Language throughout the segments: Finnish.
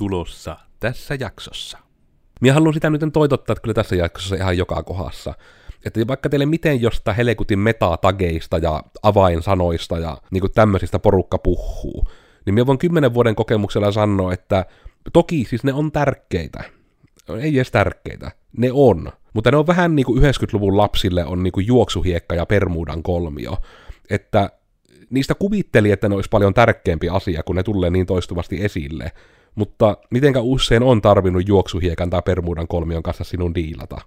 tulossa tässä jaksossa. Minä haluan sitä nyt toitottaa, että kyllä tässä jaksossa ihan joka kohdassa. Että vaikka teille miten jostain helekutin metatageista ja avainsanoista ja niin kuin tämmöisistä porukka puhuu, niin minä voin kymmenen vuoden kokemuksella sanoa, että toki siis ne on tärkeitä. Ei edes tärkeitä. Ne on. Mutta ne on vähän niin kuin 90-luvun lapsille on niin kuin juoksuhiekka ja permuudan kolmio. Että niistä kuvitteli, että ne olisi paljon tärkeämpi asia, kun ne tulee niin toistuvasti esille. Mutta mitenkä usein on tarvinnut juoksuhiekan tai permuudan kolmion kanssa sinun diilata?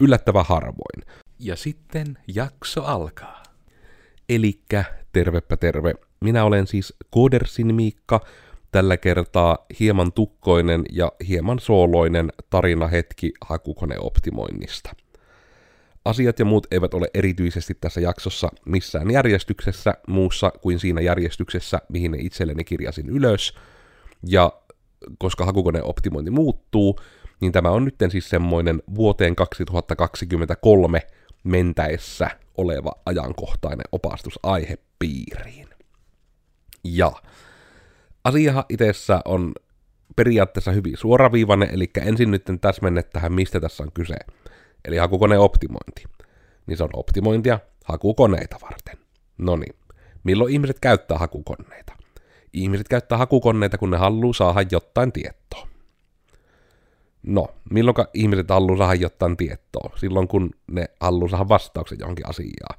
Yllättävän harvoin. Ja sitten jakso alkaa. Elikkä tervepä terve. Minä olen siis Kodersin Miikka, tällä kertaa hieman tukkoinen ja hieman sooloinen tarinahetki hakukoneoptimoinnista. Asiat ja muut eivät ole erityisesti tässä jaksossa missään järjestyksessä muussa kuin siinä järjestyksessä, mihin ne itselleni kirjasin ylös. Ja koska hakukoneoptimointi muuttuu, niin tämä on nyt siis semmoinen vuoteen 2023 mentäessä oleva ajankohtainen opastus aihepiiriin. Ja asiahan itsessä on periaatteessa hyvin suoraviivainen, eli ensin nyt täsmennettähän, mistä tässä on kyse. Eli hakukoneoptimointi. Niin se on optimointia hakukoneita varten. No niin, milloin ihmiset käyttää hakukoneita? Ihmiset käyttää hakukoneita, kun ne haluaa saada jotain tietoa. No, milloin ihmiset haluaa saada jotain tietoa? Silloin, kun ne haluaa saada vastauksen johonkin asiaan.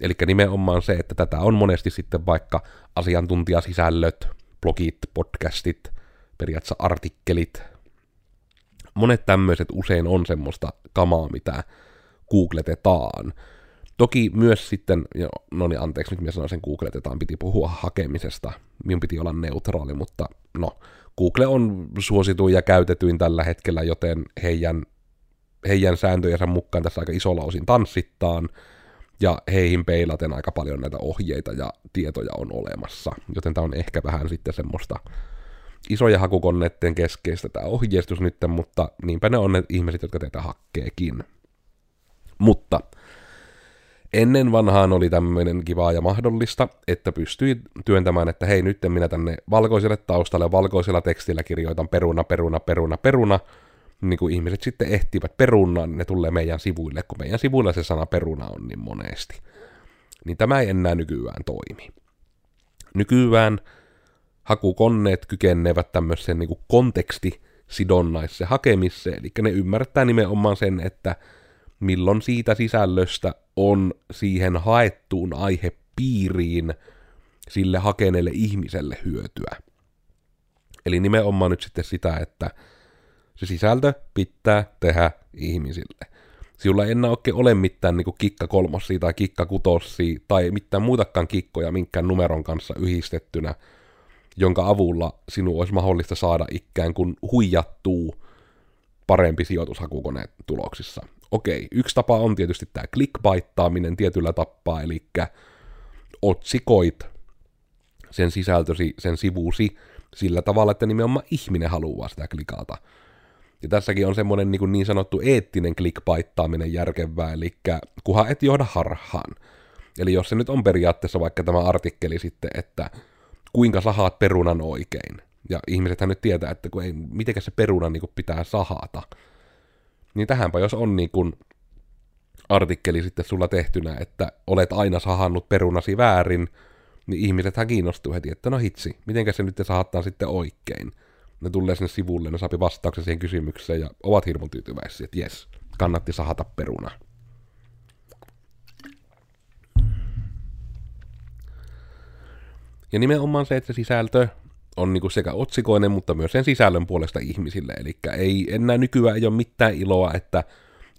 Eli nimenomaan se, että tätä on monesti sitten vaikka asiantuntijasisällöt, blogit, podcastit, periaatteessa artikkelit. Monet tämmöiset usein on semmoista kamaa, mitä googletetaan. Toki myös sitten, no niin anteeksi nyt minä sanoin sen googletetaan, piti puhua hakemisesta, minun piti olla neutraali, mutta no, Google on suosituin ja käytetyin tällä hetkellä, joten heidän, heidän sääntöjensä mukaan tässä aika isolla osin tanssittaan, ja heihin peilaten aika paljon näitä ohjeita ja tietoja on olemassa, joten tämä on ehkä vähän sitten semmoista isoja hakukoneiden keskeistä tämä ohjeistus nyt, mutta niinpä ne on ne ihmiset, jotka teitä hakkeekin. Mutta ennen vanhaan oli tämmöinen kivaa ja mahdollista, että pystyi työntämään, että hei nyt minä tänne valkoiselle taustalle valkoisella tekstillä kirjoitan peruna, peruna, peruna, peruna, niin kuin ihmiset sitten ehtivät perunaan, niin ne tulee meidän sivuille, kun meidän sivuilla se sana peruna on niin monesti. Niin tämä ei enää nykyään toimi. Nykyään hakukoneet kykenevät tämmöiseen niin kontekstisidonnaiseen hakemiseen, eli ne ymmärtää nimenomaan sen, että milloin siitä sisällöstä on siihen haettuun aihepiiriin sille hakeneelle ihmiselle hyötyä. Eli nimenomaan nyt sitten sitä, että se sisältö pitää tehdä ihmisille. Sillä ei enää oikein ole mitään niin kikka kolmossia tai kikka kutossia tai mitään muutakaan kikkoja minkään numeron kanssa yhdistettynä, jonka avulla sinun olisi mahdollista saada ikään kuin huijattuu parempi sijoitushakukone tuloksissa. Okei, yksi tapa on tietysti tämä clickbaittaaminen tietyllä tappaa, eli otsikoit sen sisältösi, sen sivusi sillä tavalla, että nimenomaan ihminen haluaa sitä klikata. Ja tässäkin on semmoinen niin, niin sanottu eettinen clickbaittaaminen järkevää, eli kuhan et johda harhaan. Eli jos se nyt on periaatteessa vaikka tämä artikkeli sitten, että kuinka sahaat perunan oikein, ja ihmisethän nyt tietää, että kun ei, miten se peruna niin pitää sahata, niin tähänpä jos on niin kuin artikkeli sitten sulla tehtynä, että olet aina sahannut perunasi väärin, niin ihmisethän kiinnostuu heti, että no hitsi, miten se nyt sahattaa sitten oikein ne tulee sinne sivulle, ne saapi vastauksen siihen kysymykseen ja ovat hirveän tyytyväisiä, että jes, kannatti sahata peruna. Ja nimenomaan se, että se sisältö on niinku sekä otsikoinen, mutta myös sen sisällön puolesta ihmisille. Eli ei enää nykyään ei ole mitään iloa, että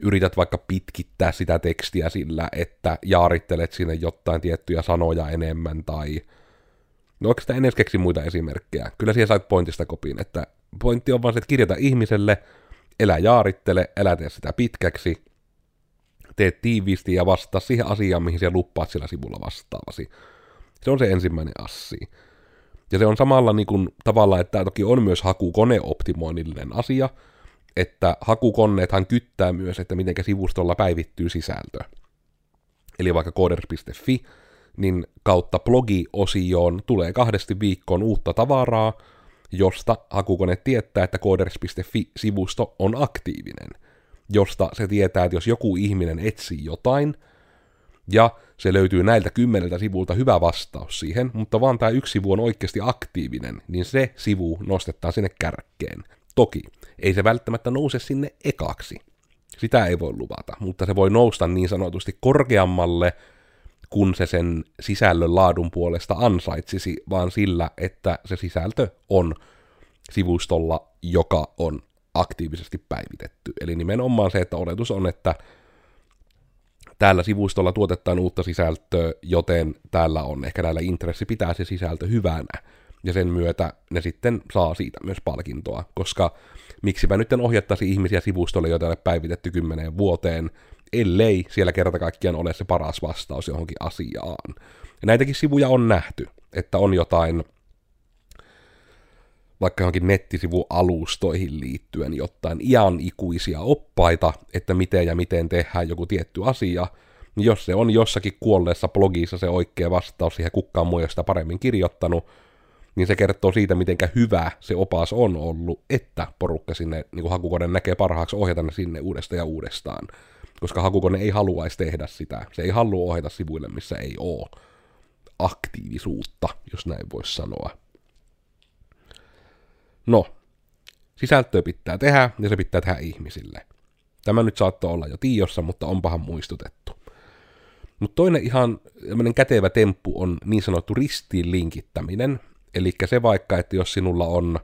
yrität vaikka pitkittää sitä tekstiä sillä, että jaarittelet sinne jotain tiettyjä sanoja enemmän tai No oikeastaan en edes keksi muita esimerkkejä. Kyllä siihen sait pointista kopiin, että pointti on vaan se, että kirjoita ihmiselle, elä jaarittele, älä tee sitä pitkäksi, tee tiiviisti ja vastaa siihen asiaan, mihin sä luppaat sillä sivulla vastaavasi. Se on se ensimmäinen assi. Ja se on samalla niin kuin, tavalla, että toki on myös hakukoneoptimoinnillinen asia, että hakukoneethan kyttää myös, että miten sivustolla päivittyy sisältö. Eli vaikka coders.fi niin kautta blogiosioon tulee kahdesti viikkoon uutta tavaraa, josta hakukone tietää, että coders.fi-sivusto on aktiivinen, josta se tietää, että jos joku ihminen etsii jotain, ja se löytyy näiltä kymmeneltä sivulta hyvä vastaus siihen, mutta vaan tämä yksi sivu on oikeasti aktiivinen, niin se sivu nostetaan sinne kärkkeen. Toki, ei se välttämättä nouse sinne ekaksi. Sitä ei voi luvata, mutta se voi nousta niin sanotusti korkeammalle, kun se sen sisällön laadun puolesta ansaitsisi, vaan sillä, että se sisältö on sivustolla, joka on aktiivisesti päivitetty. Eli nimenomaan se, että oletus on, että täällä sivustolla tuotetaan uutta sisältöä, joten täällä on ehkä näillä intressi pitää se sisältö hyvänä, ja sen myötä ne sitten saa siitä myös palkintoa, koska miksipä nyt ohjattaisi ihmisiä sivustolle, joita ei päivitetty kymmeneen vuoteen, ellei siellä kerta kaikkiaan ole se paras vastaus johonkin asiaan. Ja näitäkin sivuja on nähty, että on jotain vaikka johonkin nettisivualustoihin liittyen jotain ian ikuisia oppaita, että miten ja miten tehdään joku tietty asia, niin jos se on jossakin kuolleessa blogissa se oikea vastaus siihen kukkaan muu sitä paremmin kirjoittanut, niin se kertoo siitä, miten hyvä se opas on ollut, että porukka sinne niin hakukone näkee parhaaksi ohjata ne sinne uudestaan ja uudestaan. Koska hakukone ei haluaisi tehdä sitä. Se ei halua ohjata sivuille, missä ei ole aktiivisuutta, jos näin voisi sanoa. No, sisältöä pitää tehdä, ja se pitää tehdä ihmisille. Tämä nyt saattoi olla jo tiossa, mutta onpahan muistutettu. Mutta toinen ihan kätevä temppu on niin sanottu ristiin linkittäminen. Eli se vaikka, että jos sinulla on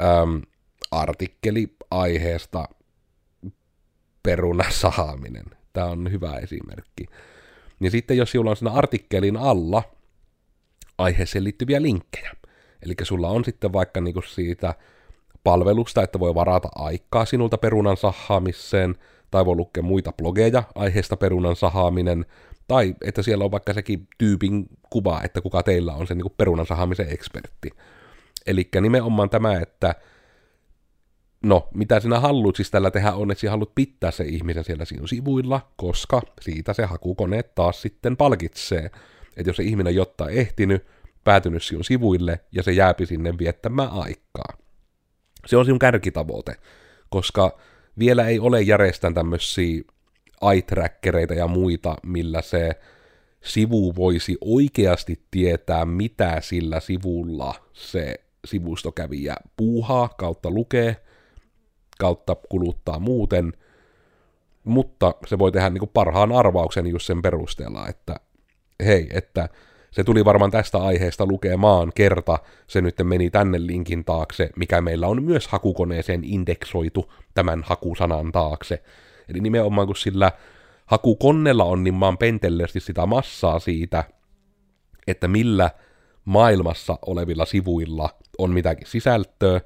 äm, artikkeli aiheesta peruna sahaminen, tämä on hyvä esimerkki, niin sitten jos sinulla on siinä artikkelin alla aiheeseen liittyviä linkkejä, Eli sulla on sitten vaikka niinku siitä palvelusta, että voi varata aikaa sinulta perunan sahaamiseen, tai voi lukea muita blogeja aiheesta perunan sahaaminen, tai että siellä on vaikka sekin tyypin kuva, että kuka teillä on se niinku perunan sahaamisen ekspertti. Eli nimenomaan tämä, että no, mitä sinä haluat siis tällä tehdä on, että sinä haluat pitää se ihmisen siellä sinun sivuilla, koska siitä se hakukone taas sitten palkitsee. Että jos se ihminen jotta ehtinyt, päätynyt sinun sivuille ja se jääpi sinne viettämään aikaa. Se on sinun kärkitavoite, koska vielä ei ole järjestän tämmöisiä eye ja muita, millä se sivu voisi oikeasti tietää, mitä sillä sivulla se sivustokävijä puuhaa, kautta lukee, kautta kuluttaa muuten, mutta se voi tehdä niin kuin parhaan arvauksen just sen perusteella, että hei, että se tuli varmaan tästä aiheesta lukemaan kerta, se nyt meni tänne linkin taakse, mikä meillä on myös hakukoneeseen indeksoitu tämän hakusanan taakse. Eli nimenomaan kun sillä hakukonnella on niin maan pentelleesti sitä massaa siitä, että millä maailmassa olevilla sivuilla on mitäkin sisältöä,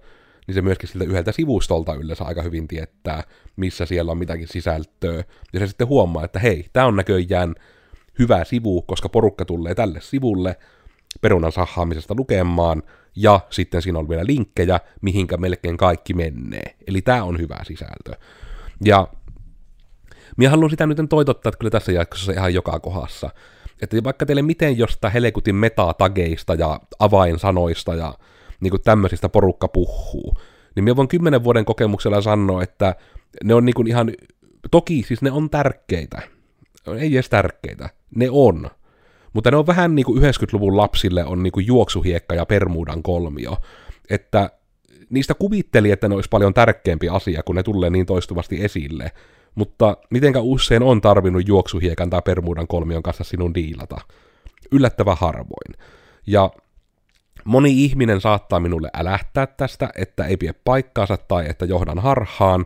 niin se myöskin siltä yhdeltä sivustolta yleensä aika hyvin tietää, missä siellä on mitäkin sisältöä. Ja se sitten huomaa, että hei, tämä on näköjään hyvä sivu, koska porukka tulee tälle sivulle perunan sahaamisesta lukemaan, ja sitten siinä on vielä linkkejä, mihinkä melkein kaikki menee. Eli tämä on hyvä sisältö. Ja minä haluan sitä nyt toitottaa, että kyllä tässä jaksossa ihan joka kohdassa. Että vaikka teille miten jostain helekutin metatageista ja avainsanoista ja niin kuin tämmöisistä porukka puhuu, niin minä voin kymmenen vuoden kokemuksella sanoa, että ne on niin kuin ihan, toki siis ne on tärkeitä, ei edes tärkeitä, ne on. Mutta ne on vähän niin kuin 90-luvun lapsille on niin kuin juoksuhiekka ja Permuudan kolmio. Että niistä kuvitteli, että ne olisi paljon tärkeämpi asia, kun ne tulee niin toistuvasti esille. Mutta mitenkä usein on tarvinnut juoksuhiekan tai Permuudan kolmion kanssa sinun diilata? Yllättävän harvoin. Ja moni ihminen saattaa minulle älähtää tästä, että ei pidä paikkaansa tai että johdan harhaan,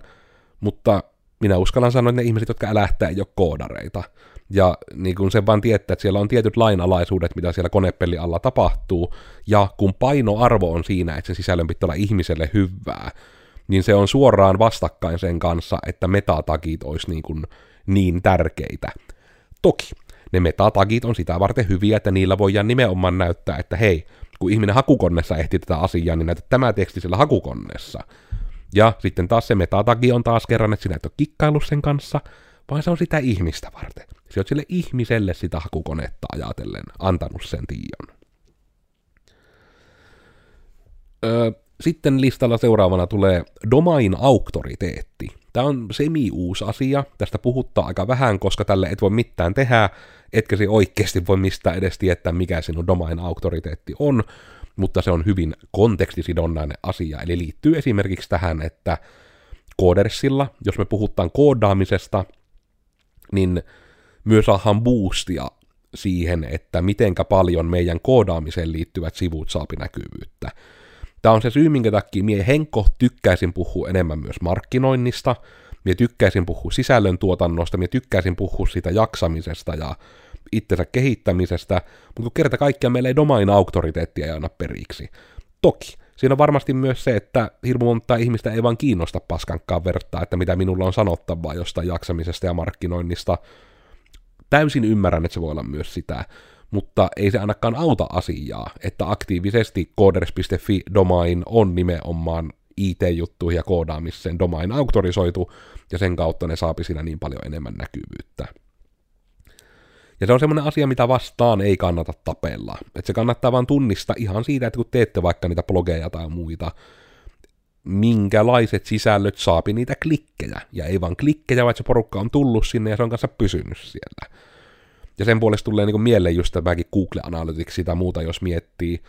mutta minä uskallan sanoa, että ne ihmiset, jotka älähtää, ei ole koodareita. Ja niin kun se vaan tietää, että siellä on tietyt lainalaisuudet, mitä siellä konepelli alla tapahtuu, ja kun painoarvo on siinä, että sen sisällön pitää olla ihmiselle hyvää, niin se on suoraan vastakkain sen kanssa, että metatagit olisi niin, kuin niin tärkeitä. Toki, ne metatagit on sitä varten hyviä, että niillä voidaan nimenomaan näyttää, että hei, kun ihminen hakukonnessa ehti tätä asiaa, niin näytä tämä teksti siellä hakukonnessa. Ja sitten taas se metatagi on taas kerran, että sinä et ole kikkailu sen kanssa, vaan se on sitä ihmistä varten. Se on sille ihmiselle sitä hakukonetta ajatellen antanut sen tiion. Öö, sitten listalla seuraavana tulee domain auktoriteetti. Tämä on semi-uusi asia, tästä puhuttaa aika vähän, koska tälle et voi mitään tehdä, etkä se oikeasti voi mistään edes tietää, mikä sinun domain auktoriteetti on, mutta se on hyvin kontekstisidonnainen asia, eli liittyy esimerkiksi tähän, että koodersilla, jos me puhutaan koodaamisesta, niin myös saadaan boostia siihen, että mitenkä paljon meidän koodaamiseen liittyvät sivut saapi näkyvyyttä. Tämä on se syy, minkä takia mie Henko tykkäisin puhua enemmän myös markkinoinnista, mie tykkäisin puhua sisällöntuotannosta, mie tykkäisin puhua siitä jaksamisesta ja itsensä kehittämisestä, mutta kun kerta kaikkiaan meillä ei domain auktoriteettia anna periksi. Toki, siinä on varmasti myös se, että hirmu monta ihmistä ei vaan kiinnosta paskankaan vertaa, että mitä minulla on sanottavaa jostain jaksamisesta ja markkinoinnista. Täysin ymmärrän, että se voi olla myös sitä, mutta ei se ainakaan auta asiaa, että aktiivisesti coders.fi domain on nimenomaan IT-juttuihin ja koodaamiseen domain auktorisoitu, ja sen kautta ne saapi siinä niin paljon enemmän näkyvyyttä. Ja se on semmoinen asia, mitä vastaan ei kannata tapella. Että se kannattaa vaan tunnistaa ihan siitä, että kun teette vaikka niitä blogeja tai muita, minkälaiset sisällöt saapi niitä klikkejä. Ja ei vaan klikkejä, vaan se porukka on tullut sinne ja se on kanssa pysynyt siellä. Ja sen puolesta tulee niin mieleen just tämäkin Google Analytics tai muuta, jos miettii,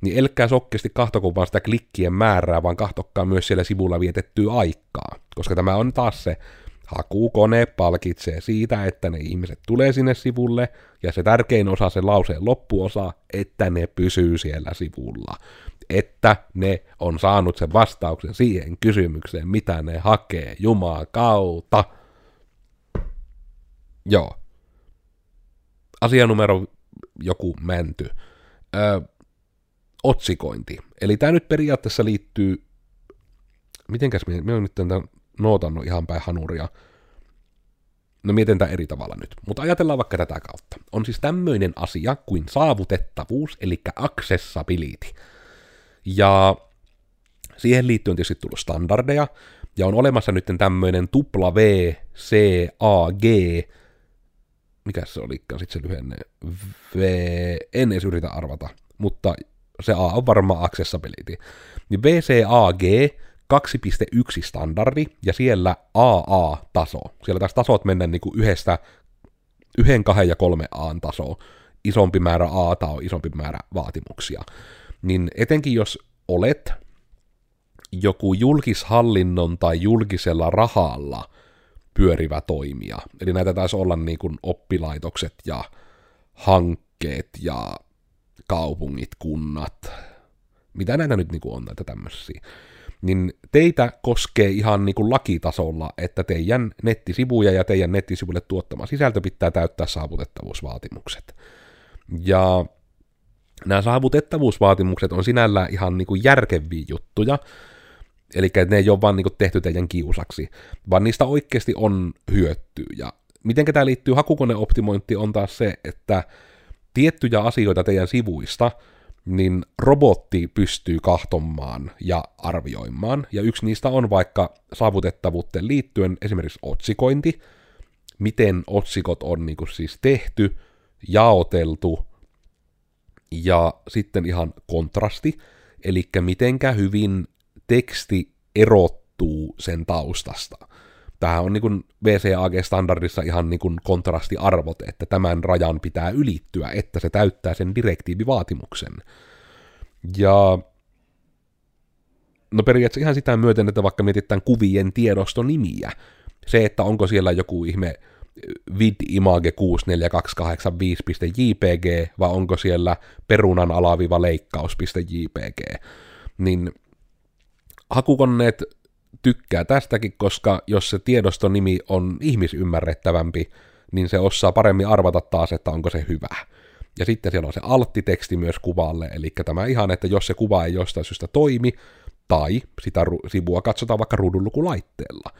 niin elkää sokkeasti kahtoko vaan sitä klikkien määrää, vaan kahtokkaa myös siellä sivulla vietettyä aikaa. Koska tämä on taas se, hakukone palkitsee siitä, että ne ihmiset tulee sinne sivulle, ja se tärkein osa, se lauseen loppuosa, että ne pysyy siellä sivulla. Että ne on saanut sen vastauksen siihen kysymykseen, mitä ne hakee Jumaa kautta. Joo. Asia numero joku mänty. Ö, otsikointi. Eli tämä nyt periaatteessa liittyy, mitenkäs minä, minä nyt tämän nootannut ihan päin hanuria. No mietin tämä eri tavalla nyt, mutta ajatellaan vaikka tätä kautta. On siis tämmöinen asia kuin saavutettavuus, eli accessibility. Ja siihen liittyen tietysti tullut standardeja, ja on olemassa nyt tämmöinen tupla V, C, A, G, mikä se olikaan sitten se lyhenne, V, en edes yritä arvata, mutta se A on varmaan accessibility. Niin VCAG 2.1 standardi ja siellä AA-taso. Siellä taas tasot mennään niin kuin yhdestä, yhden, kahden ja kolme A-tasoa. Isompi määrä A on isompi määrä vaatimuksia. Niin etenkin jos olet joku julkishallinnon tai julkisella rahalla pyörivä toimija, eli näitä taisi olla niin kuin oppilaitokset ja hankkeet ja kaupungit, kunnat, mitä näitä nyt niin kuin on näitä tämmöisiä, niin teitä koskee ihan niin kuin lakitasolla, että teidän nettisivuja ja teidän nettisivuille tuottama sisältö pitää täyttää saavutettavuusvaatimukset. Ja nämä saavutettavuusvaatimukset on sinällään ihan niin kuin järkeviä juttuja, eli ne ei ole vaan niin kuin tehty teidän kiusaksi, vaan niistä oikeasti on hyötyä. Ja miten tämä liittyy hakukoneoptimointiin on taas se, että tiettyjä asioita teidän sivuista – niin robotti pystyy kahtomaan ja arvioimaan, ja yksi niistä on vaikka saavutettavuuteen liittyen esimerkiksi otsikointi, miten otsikot on niin kuin siis tehty, jaoteltu, ja sitten ihan kontrasti, eli mitenkä hyvin teksti erottuu sen taustasta. Tähän on niin VCAG-standardissa ihan niin kuin kontrastiarvot, että tämän rajan pitää ylittyä, että se täyttää sen direktiivivaatimuksen. Ja no periaatteessa ihan sitä myöten, että vaikka mietitään kuvien tiedostonimiä, se, että onko siellä joku ihme vidimage 64285.jpg vai onko siellä perunan alaviva leikkaus.jpg, niin hakukoneet tykkää tästäkin, koska jos se tiedostonimi on ihmisymmärrettävämpi, niin se osaa paremmin arvata taas, että onko se hyvä. Ja sitten siellä on se alttiteksti myös kuvalle, eli tämä ihan, että jos se kuva ei jostain syystä toimi, tai sitä sivua katsotaan vaikka ruudunlukulaitteella,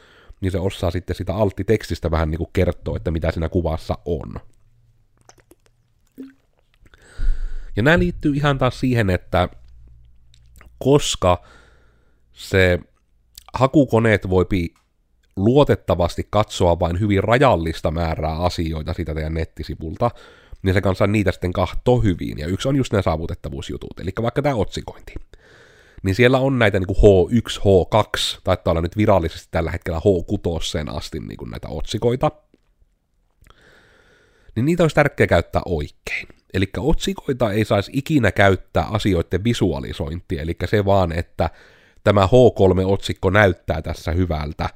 niin se osaa sitten sitä alttitekstistä vähän niin kuin kertoa, että mitä siinä kuvassa on. Ja nämä liittyy ihan taas siihen, että koska se hakukoneet voipi luotettavasti katsoa vain hyvin rajallista määrää asioita siitä teidän nettisivulta, niin se kanssa niitä sitten kahto hyvin. Ja yksi on just nämä saavutettavuusjutut, eli vaikka tämä otsikointi. niin siellä on näitä niin kuin H1, H2, taitaa olla nyt virallisesti tällä hetkellä H6 asti niin kuin näitä otsikoita, niin niitä olisi tärkeää käyttää oikein. Eli otsikoita ei saisi ikinä käyttää asioiden visualisointia, eli se vaan, että tämä H3-otsikko näyttää tässä hyvältä,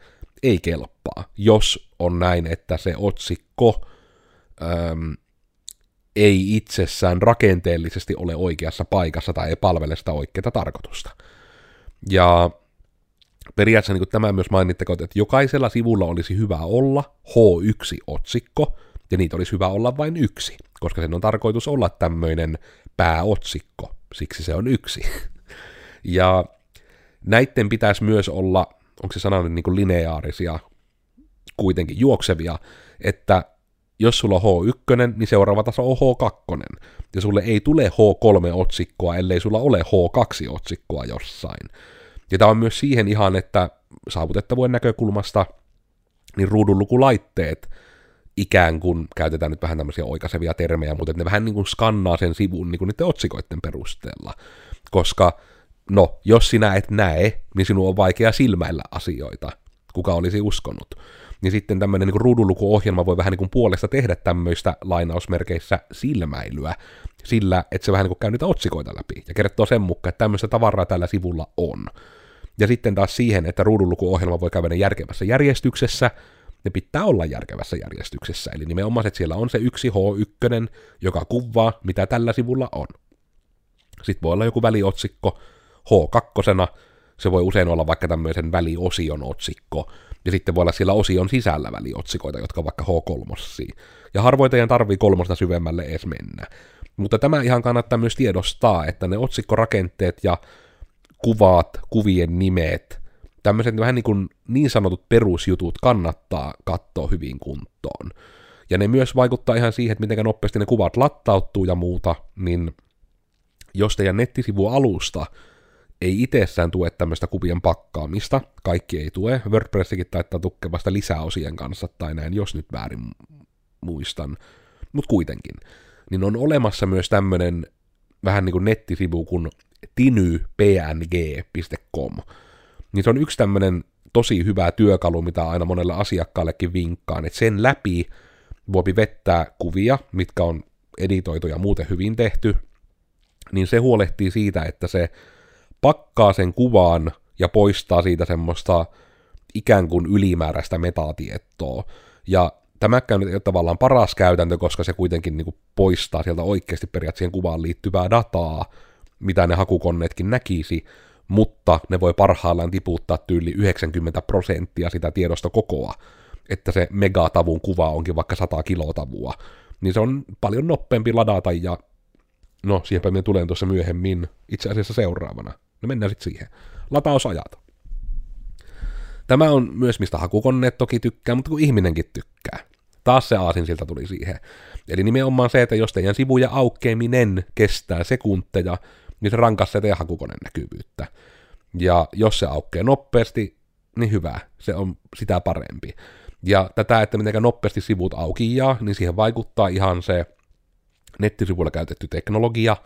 ei kelpaa, jos on näin, että se otsikko äm, ei itsessään rakenteellisesti ole oikeassa paikassa tai ei palvele sitä oikeaa tarkoitusta. Ja periaatteessa niin tämä myös mainittakoon, että jokaisella sivulla olisi hyvä olla H1-otsikko, ja niitä olisi hyvä olla vain yksi, koska sen on tarkoitus olla tämmöinen pääotsikko, siksi se on yksi. ja näiden pitäisi myös olla, onko se sana niin kuin lineaarisia, kuitenkin juoksevia, että jos sulla on H1, niin seuraava taso on H2. Ja sulle ei tule H3-otsikkoa, ellei sulla ole H2-otsikkoa jossain. Ja tämä on myös siihen ihan, että saavutettavuuden näkökulmasta niin ruudunlukulaitteet ikään kuin, käytetään nyt vähän tämmöisiä oikaisevia termejä, mutta ne vähän niin kuin skannaa sen sivun niin kuin niiden otsikoiden perusteella. Koska, no, jos sinä et näe, niin sinun on vaikea silmäillä asioita. Kuka olisi uskonut? niin sitten tämmöinen niin ruudunlukuohjelma voi vähän niin kuin puolesta tehdä tämmöistä lainausmerkeissä silmäilyä, sillä että se vähän niin kuin käy niitä otsikoita läpi ja kertoo sen mukaan, että tämmöistä tavaraa tällä sivulla on. Ja sitten taas siihen, että ruudunlukuohjelma voi käydä järkevässä järjestyksessä, ne pitää olla järkevässä järjestyksessä. Eli nimenomaan, että siellä on se yksi H1, joka kuvaa, mitä tällä sivulla on. Sitten voi olla joku väliotsikko H2, se voi usein olla vaikka tämmöisen väliosion otsikko, ja sitten voi olla siellä osion sisällä väliotsikoita, jotka on vaikka H3. Ja harvoin teidän tarvii kolmosta syvemmälle edes mennä. Mutta tämä ihan kannattaa myös tiedostaa, että ne otsikkorakenteet ja kuvat, kuvien nimet, tämmöiset vähän niin, kuin niin sanotut perusjutut kannattaa katsoa hyvin kuntoon. Ja ne myös vaikuttaa ihan siihen, että miten nopeasti ne kuvat lattautuu ja muuta, niin jos teidän nettisivu alusta ei itsessään tue tämmöistä kuvien pakkaamista, kaikki ei tue, WordPressikin taittaa tukkevasta lisäosien kanssa tai näin, jos nyt väärin muistan, mutta kuitenkin, niin on olemassa myös tämmöinen vähän niin kuin nettisivu kuin tinypng.com, niin se on yksi tämmöinen tosi hyvä työkalu, mitä aina monelle asiakkaallekin vinkkaan, että sen läpi voi vettää kuvia, mitkä on editoitu ja muuten hyvin tehty, niin se huolehtii siitä, että se pakkaa sen kuvaan ja poistaa siitä semmoista ikään kuin ylimääräistä metatietoa. Ja tämäkään ei ole tavallaan paras käytäntö, koska se kuitenkin niin kuin poistaa sieltä oikeasti periaatteessa kuvaan liittyvää dataa, mitä ne hakukoneetkin näkisi, mutta ne voi parhaillaan tiputtaa tyyli 90 prosenttia sitä tiedosta kokoa, että se megatavun kuva onkin vaikka 100 kilotavua, niin se on paljon nopeampi ladata ja no, siihenpä minä tulen tuossa myöhemmin itse asiassa seuraavana. No mennään sitten siihen. Latausajat. Tämä on myös, mistä hakukoneet toki tykkää, mutta kun ihminenkin tykkää. Taas se aasin siltä tuli siihen. Eli nimenomaan se, että jos teidän sivuja aukeaminen kestää sekunteja, niin se rankaisee teidän hakukoneen näkyvyyttä. Ja jos se aukeaa nopeasti, niin hyvä, se on sitä parempi. Ja tätä, että miten nopeasti sivut aukiaa, niin siihen vaikuttaa ihan se nettisivuilla käytetty teknologia,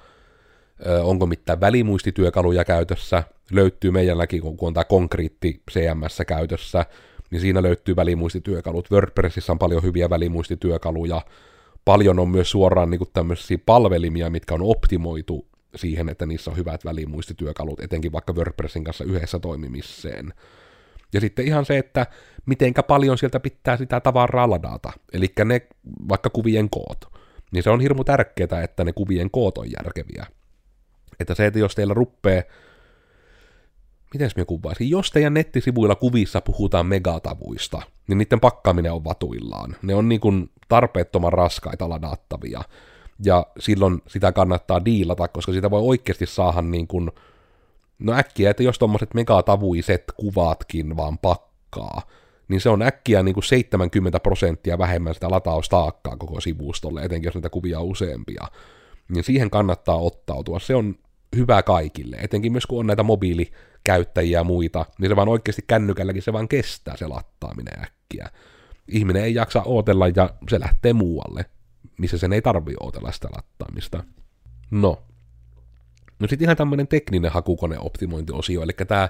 onko mitään välimuistityökaluja käytössä, löytyy meidänkin, kun on tämä konkreetti CMS käytössä, niin siinä löytyy välimuistityökalut. WordPressissä on paljon hyviä välimuistityökaluja, paljon on myös suoraan niin tämmöisiä palvelimia, mitkä on optimoitu siihen, että niissä on hyvät välimuistityökalut, etenkin vaikka WordPressin kanssa yhdessä toimimiseen. Ja sitten ihan se, että mitenkä paljon sieltä pitää sitä tavaraa ladata, eli ne vaikka kuvien koot, niin se on hirmu tärkeää, että ne kuvien koot on järkeviä. Että se, että jos teillä ruppee, miten me kuvaisin, jos teidän nettisivuilla kuvissa puhutaan megatavuista, niin niiden pakkaaminen on vatuillaan. Ne on niin kuin tarpeettoman raskaita ladattavia, ja silloin sitä kannattaa diilata, koska sitä voi oikeasti saada niin kuin, no äkkiä, että jos tuommoiset megatavuiset kuvatkin vaan pakkaa, niin se on äkkiä niin kuin 70 prosenttia vähemmän sitä lataustaakkaa koko sivustolle, etenkin jos näitä kuvia on useampia. Niin siihen kannattaa ottautua. Se on hyvä kaikille, etenkin myös kun on näitä mobiilikäyttäjiä ja muita, niin se vaan oikeasti kännykälläkin se vaan kestää se lattaaminen äkkiä. Ihminen ei jaksa ootella ja se lähtee muualle, missä sen ei tarvi ootella sitä lattaamista. No. No sitten ihan tämmöinen tekninen hakukoneoptimointiosio, eli tämä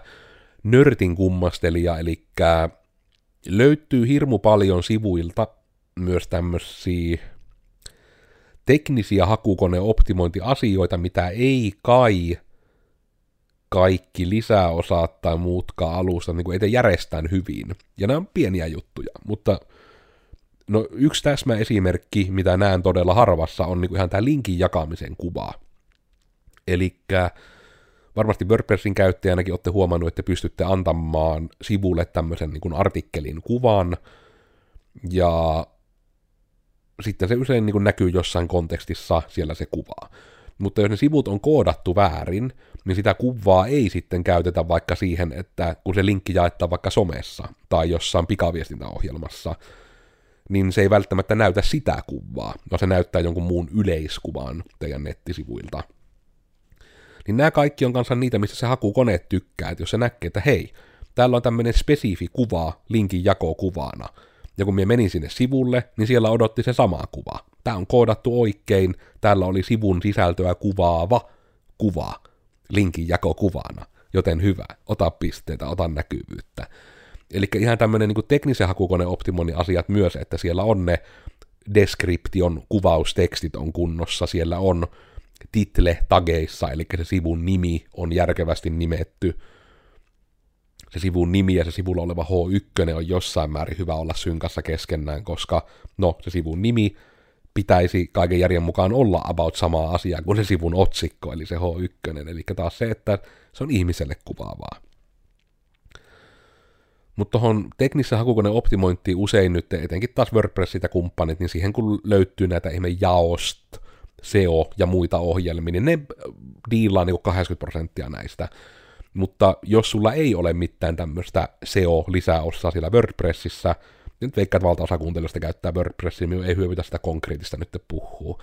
nörtin kummastelija, eli löytyy hirmu paljon sivuilta myös tämmöisiä teknisiä hakukoneoptimointiasioita, mitä ei kai kaikki lisäosat tai muutkaan alusta niin ei järjestään hyvin. Ja nämä on pieniä juttuja, mutta no, yksi täsmä esimerkki, mitä näen todella harvassa, on niin ihan tämä linkin jakamisen kuva. Eli varmasti WordPressin käyttäjänäkin olette huomannut, että pystytte antamaan sivulle tämmöisen niin artikkelin kuvan, ja sitten se usein niin näkyy jossain kontekstissa siellä se kuva. Mutta jos ne sivut on koodattu väärin, niin sitä kuvaa ei sitten käytetä vaikka siihen, että kun se linkki jaetaan vaikka somessa tai jossain pikaviestintäohjelmassa, niin se ei välttämättä näytä sitä kuvaa, vaan se näyttää jonkun muun yleiskuvan teidän nettisivuilta. Niin nämä kaikki on kanssa niitä, missä se hakukone tykkää, että jos se näkee, että hei, täällä on tämmöinen spesifi kuva linkin jakokuvana, ja kun minä menin sinne sivulle, niin siellä odotti se sama kuva. Tämä on koodattu oikein, täällä oli sivun sisältöä kuvaava kuva linkin jakokuvana, joten hyvä, ota pisteitä, ota näkyvyyttä. Eli ihan tämmöinen niin teknisen hakukoneoptimoinnin asiat myös, että siellä on ne description kuvaustekstit on kunnossa, siellä on title tageissa, eli se sivun nimi on järkevästi nimetty, se sivun nimi ja se sivulla oleva H1 on jossain määrin hyvä olla synkassa keskenään, koska no, se sivun nimi pitäisi kaiken järjen mukaan olla about samaa asiaa kuin se sivun otsikko, eli se H1, eli taas se, että se on ihmiselle kuvaavaa. Mutta tuohon teknisessä hakukoneen optimointiin usein nyt, etenkin taas WordPressit ja kumppanit, niin siihen kun löytyy näitä ihme jaost, SEO ja muita ohjelmia, niin ne diilaa niin 80 prosenttia näistä. Mutta jos sulla ei ole mitään tämmöistä SEO-lisäosaa siellä WordPressissä, nyt veikkaat valtaosa kuuntelijoista käyttää WordPressia, niin ei hyödytä sitä konkreettista nyt puhuu.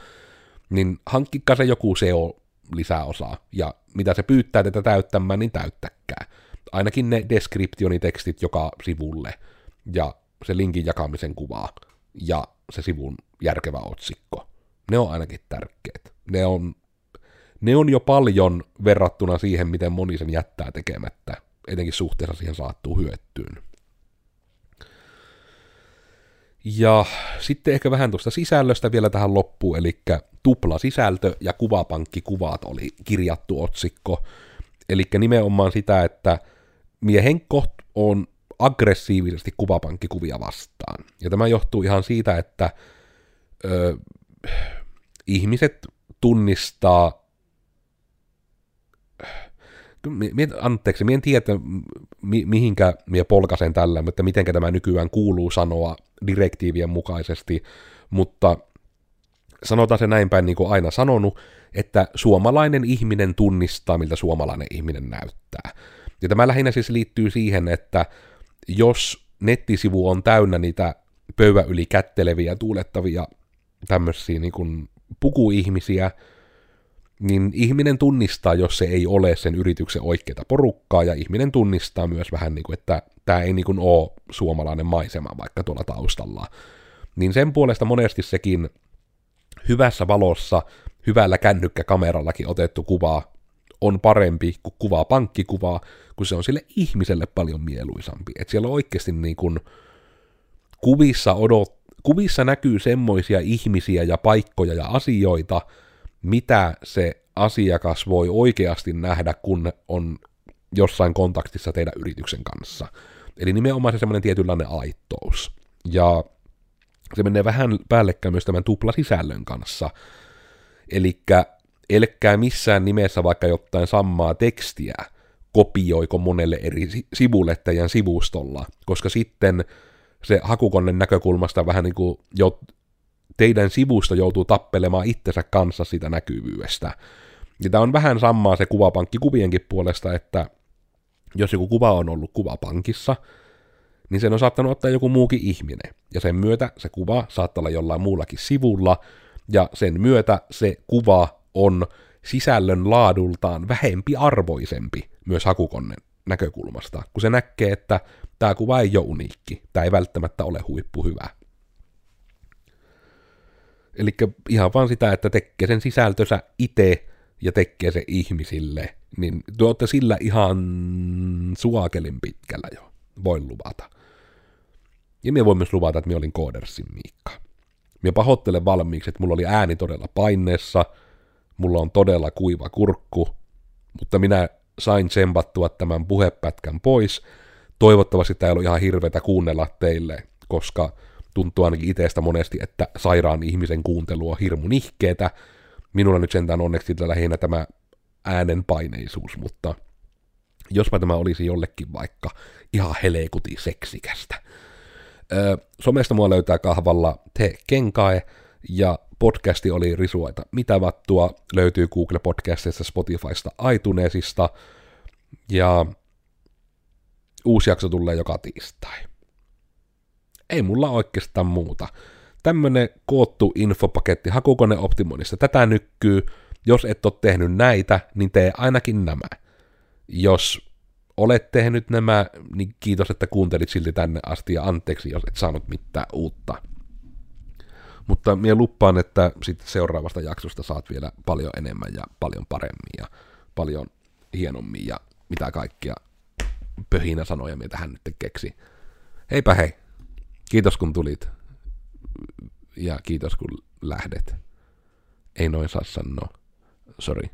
Niin hankkikaa se joku SEO-lisäosa, ja mitä se pyytää tätä täyttämään, niin täyttäkää. Ainakin ne descriptionitekstit joka sivulle, ja se linkin jakamisen kuva, ja se sivun järkevä otsikko. Ne on ainakin tärkeät. Ne on, ne on jo paljon verrattuna siihen, miten moni sen jättää tekemättä, etenkin suhteessa siihen saattuu hyötyyn. Ja sitten ehkä vähän tuosta sisällöstä vielä tähän loppuun, eli tupla sisältö ja kuvapankkikuvat oli kirjattu otsikko. Eli nimenomaan sitä, että miehen koht on aggressiivisesti kuvapankkikuvia vastaan. Ja tämä johtuu ihan siitä, että ö, ihmiset tunnistaa mie, anteeksi, mie en tiedä, mi, mihinkä mie polkasen tällä, mutta miten tämä nykyään kuuluu sanoa direktiivien mukaisesti, mutta sanotaan se näin päin niin kuin aina sanonut, että suomalainen ihminen tunnistaa, miltä suomalainen ihminen näyttää. Ja tämä lähinnä siis liittyy siihen, että jos nettisivu on täynnä niitä pöydän yli kätteleviä, tuulettavia tämmöisiä niin kuin pukuihmisiä, niin ihminen tunnistaa, jos se ei ole sen yrityksen oikeita porukkaa, ja ihminen tunnistaa myös vähän niin kuin, että tämä ei niin kuin ole suomalainen maisema vaikka tuolla taustalla. Niin sen puolesta monesti sekin hyvässä valossa, hyvällä kännykkäkamerallakin otettu kuva on parempi kuin kuvaa pankkikuvaa, kun se on sille ihmiselle paljon mieluisampi. Että siellä oikeasti niin kuin kuvissa, odot, kuvissa näkyy semmoisia ihmisiä ja paikkoja ja asioita, mitä se asiakas voi oikeasti nähdä, kun on jossain kontaktissa teidän yrityksen kanssa. Eli nimenomaan se semmoinen tietynlainen aittous. Ja se menee vähän päällekkäin myös tämän tuplasisällön kanssa. Eli elkkää missään nimessä vaikka jotain samaa tekstiä kopioiko monelle eri sivulle teidän sivustolla, koska sitten se hakukoneen näkökulmasta vähän niin kuin jo teidän sivusto joutuu tappelemaan itsensä kanssa sitä näkyvyydestä. Ja tämä on vähän samaa se kuvapankki kuvienkin puolesta, että jos joku kuva on ollut kuvapankissa, niin sen on saattanut ottaa joku muukin ihminen. Ja sen myötä se kuva saattaa olla jollain muullakin sivulla, ja sen myötä se kuva on sisällön laadultaan vähempi arvoisempi myös hakukoneen näkökulmasta, kun se näkee, että tämä kuva ei ole uniikki, tämä ei välttämättä ole huippu hyvä. Eli ihan vaan sitä, että tekee sen sisältönsä itse ja tekee se ihmisille, niin te olette sillä ihan suakelin pitkällä jo, voin luvata. Ja minä voin myös luvata, että minä olin Koodersin Miikka. Minä pahoittelen valmiiksi, että mulla oli ääni todella paineessa, mulla on todella kuiva kurkku, mutta minä sain tsempattua tämän puhepätkän pois. Toivottavasti tämä ei ollut ihan hirveätä kuunnella teille, koska tuntuu ainakin itsestä monesti, että sairaan ihmisen kuuntelu on hirmu nihkeetä. Minulla nyt sentään onneksi lähinnä tämä äänenpaineisuus, mutta jospa tämä olisi jollekin vaikka ihan helekuti seksikästä. Öö, somesta mua löytää kahvalla Te Kenkae, ja podcasti oli Risuaita mitä vattua, löytyy Google Podcastista, Spotifysta, iTunesista, ja uusi jakso tulee joka tiistai. Ei mulla oikeastaan muuta. Tämmönen koottu infopaketti hakukoneoptimoinnista. Tätä nykkyy. Jos et ole tehnyt näitä, niin tee ainakin nämä. Jos olet tehnyt nämä, niin kiitos, että kuuntelit silti tänne asti ja anteeksi, jos et saanut mitään uutta. Mutta minä luppaan, että sitten seuraavasta jaksosta saat vielä paljon enemmän ja paljon paremmin ja paljon hienommin ja mitä kaikkia pöhinä sanoja mitä hän nyt keksi. Heipä hei. Kiitos kun tulit. Ja kiitos kun lähdet. Ei noin saa sanoa. Sorry.